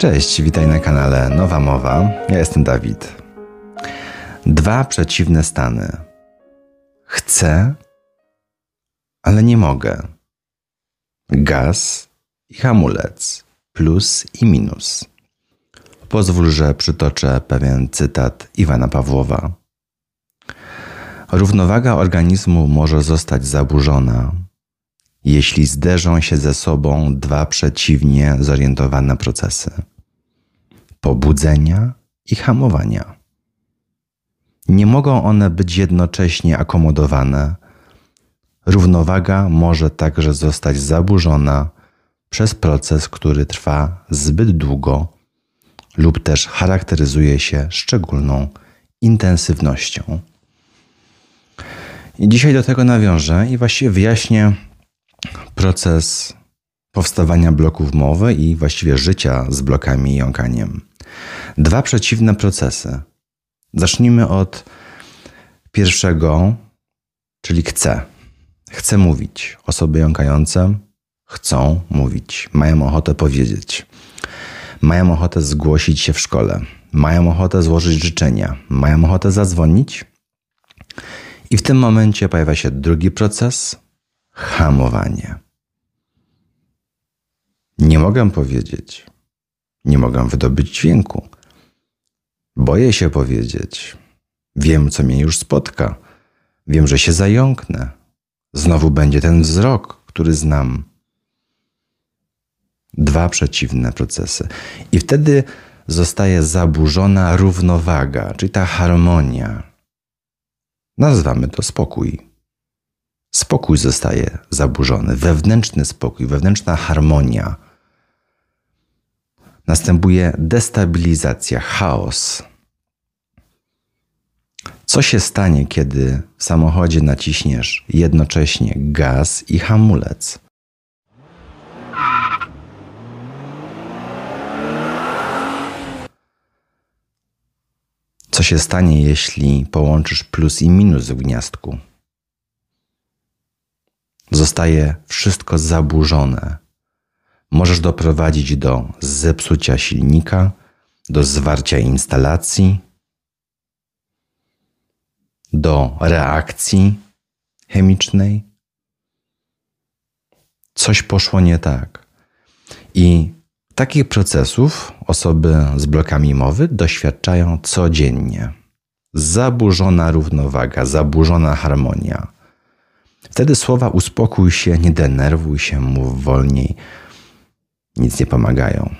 Cześć, witaj na kanale Nowa Mowa. Ja jestem Dawid. Dwa przeciwne stany. Chcę, ale nie mogę. Gaz i hamulec. Plus i minus. Pozwól, że przytoczę pewien cytat Iwana Pawłowa. Równowaga organizmu może zostać zaburzona, jeśli zderzą się ze sobą dwa przeciwnie zorientowane procesy pobudzenia i hamowania. Nie mogą one być jednocześnie akomodowane. Równowaga może także zostać zaburzona przez proces, który trwa zbyt długo lub też charakteryzuje się szczególną intensywnością. I dzisiaj do tego nawiążę i właściwie wyjaśnię proces powstawania bloków mowy i właściwie życia z blokami i jąkaniem. Dwa przeciwne procesy. Zacznijmy od pierwszego, czyli chcę. Chcę mówić. Osoby jąkające chcą mówić, mają ochotę powiedzieć, mają ochotę zgłosić się w szkole, mają ochotę złożyć życzenia, mają ochotę zadzwonić. I w tym momencie pojawia się drugi proces hamowanie. Nie mogę powiedzieć, nie mogę wydobyć dźwięku. Boję się powiedzieć. Wiem, co mnie już spotka. Wiem, że się zająknę. Znowu będzie ten wzrok, który znam. Dwa przeciwne procesy. I wtedy zostaje zaburzona równowaga, czyli ta harmonia. Nazwamy to spokój. Spokój zostaje zaburzony, wewnętrzny spokój, wewnętrzna harmonia następuje destabilizacja, chaos. Co się stanie, kiedy w samochodzie naciśniesz jednocześnie gaz i hamulec? Co się stanie, jeśli połączysz plus i minus w gniazdku? Zostaje wszystko zaburzone, możesz doprowadzić do zepsucia silnika, do zwarcia instalacji, do reakcji chemicznej. Coś poszło nie tak. I takich procesów osoby z blokami mowy doświadczają codziennie. Zaburzona równowaga, zaburzona harmonia. Wtedy słowa uspokój się, nie denerwuj się, mów wolniej, nic nie pomagają,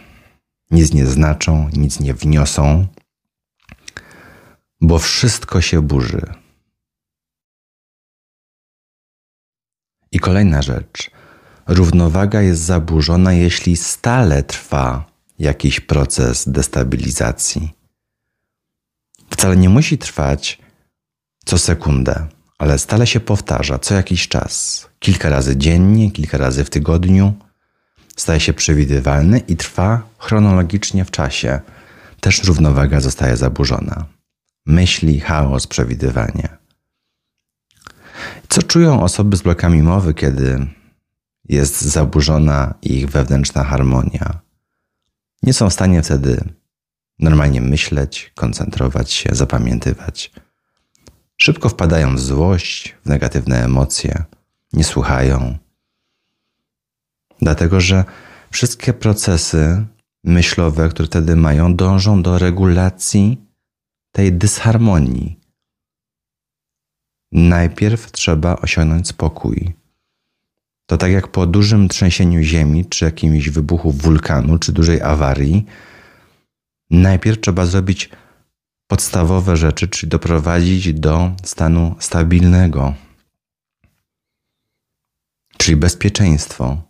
nic nie znaczą, nic nie wniosą, bo wszystko się burzy. I kolejna rzecz. Równowaga jest zaburzona, jeśli stale trwa jakiś proces destabilizacji. Wcale nie musi trwać co sekundę, ale stale się powtarza co jakiś czas, kilka razy dziennie, kilka razy w tygodniu staje się przewidywalny i trwa chronologicznie w czasie. Też równowaga zostaje zaburzona. Myśli, chaos, przewidywanie. Co czują osoby z blokami mowy, kiedy jest zaburzona ich wewnętrzna harmonia? Nie są w stanie wtedy normalnie myśleć, koncentrować się, zapamiętywać. Szybko wpadają w złość, w negatywne emocje, nie słuchają, Dlatego, że wszystkie procesy myślowe, które wtedy mają, dążą do regulacji tej dysharmonii. Najpierw trzeba osiągnąć spokój. To tak jak po dużym trzęsieniu ziemi, czy jakimś wybuchu wulkanu, czy dużej awarii, najpierw trzeba zrobić podstawowe rzeczy, czyli doprowadzić do stanu stabilnego, czyli bezpieczeństwo.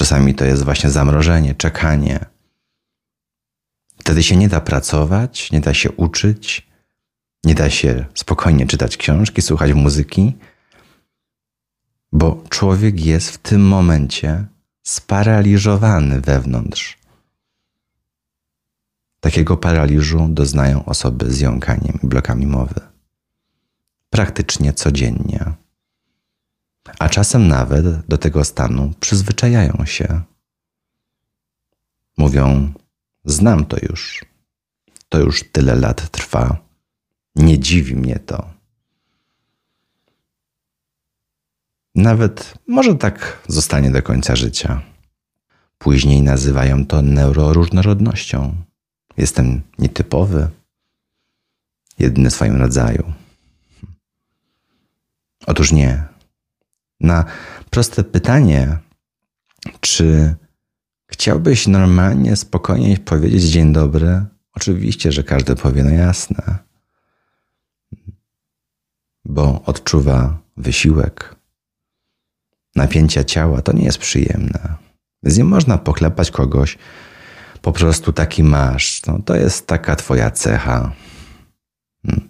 Czasami to jest właśnie zamrożenie, czekanie. Wtedy się nie da pracować, nie da się uczyć, nie da się spokojnie czytać książki, słuchać muzyki, bo człowiek jest w tym momencie sparaliżowany wewnątrz. Takiego paraliżu doznają osoby z jąkaniem i blokami mowy. Praktycznie codziennie a czasem nawet do tego stanu przyzwyczajają się. Mówią: Znam to już. To już tyle lat trwa. Nie dziwi mnie to. Nawet może tak zostanie do końca życia. Później nazywają to neuroróżnorodnością. Jestem nietypowy, jedyny w swoim rodzaju. Otóż nie. Na proste pytanie, czy chciałbyś normalnie, spokojnie powiedzieć dzień dobry, oczywiście, że każdy powie, no jasne, bo odczuwa wysiłek, napięcia ciała, to nie jest przyjemne. Więc nie można poklepać kogoś, po prostu taki masz. No, to jest taka twoja cecha. Hmm.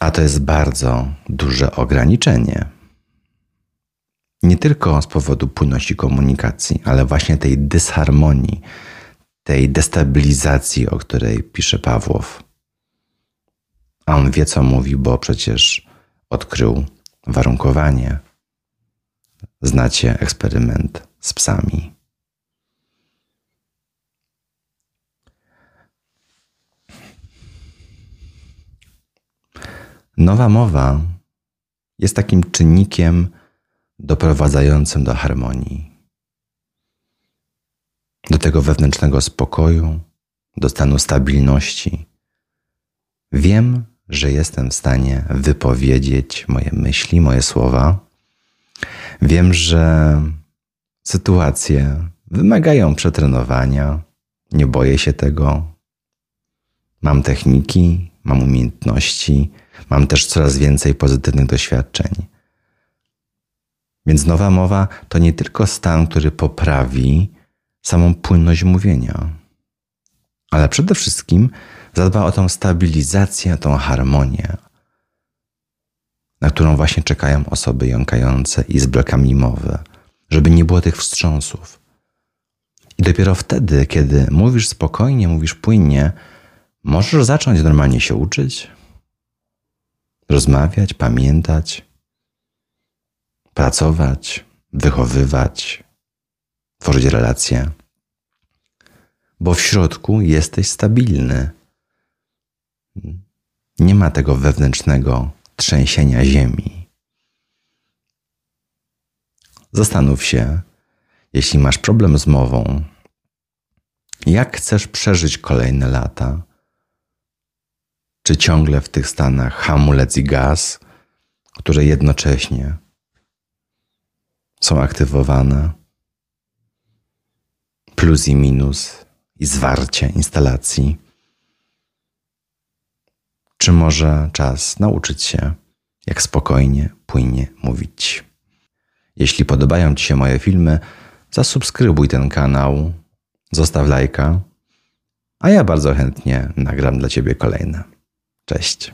A to jest bardzo duże ograniczenie. Nie tylko z powodu płynności komunikacji, ale właśnie tej dysharmonii, tej destabilizacji, o której pisze Pawłow. A on wie, co mówi, bo przecież odkrył warunkowanie. Znacie eksperyment z psami. Nowa mowa jest takim czynnikiem doprowadzającym do harmonii, do tego wewnętrznego spokoju, do stanu stabilności. Wiem, że jestem w stanie wypowiedzieć moje myśli, moje słowa. Wiem, że sytuacje wymagają przetrenowania. Nie boję się tego. Mam techniki, mam umiejętności, mam też coraz więcej pozytywnych doświadczeń. Więc nowa mowa to nie tylko stan, który poprawi samą płynność mówienia, ale przede wszystkim zadba o tą stabilizację, tą harmonię, na którą właśnie czekają osoby jąkające i z blokami mowy, żeby nie było tych wstrząsów. I dopiero wtedy, kiedy mówisz spokojnie, mówisz płynnie, możesz zacząć normalnie się uczyć, rozmawiać, pamiętać, pracować, wychowywać, tworzyć relacje, bo w środku jesteś stabilny. Nie ma tego wewnętrznego trzęsienia ziemi. Zastanów się, jeśli masz problem z mową, jak chcesz przeżyć kolejne lata? Czy ciągle w tych stanach hamulec i gaz, które jednocześnie są aktywowane? Plus i minus i zwarcie instalacji czy może czas nauczyć się, jak spokojnie, płynnie mówić? Jeśli podobają Ci się moje filmy, zasubskrybuj ten kanał, zostaw lajka, a ja bardzo chętnie nagram dla Ciebie kolejne. Cześć.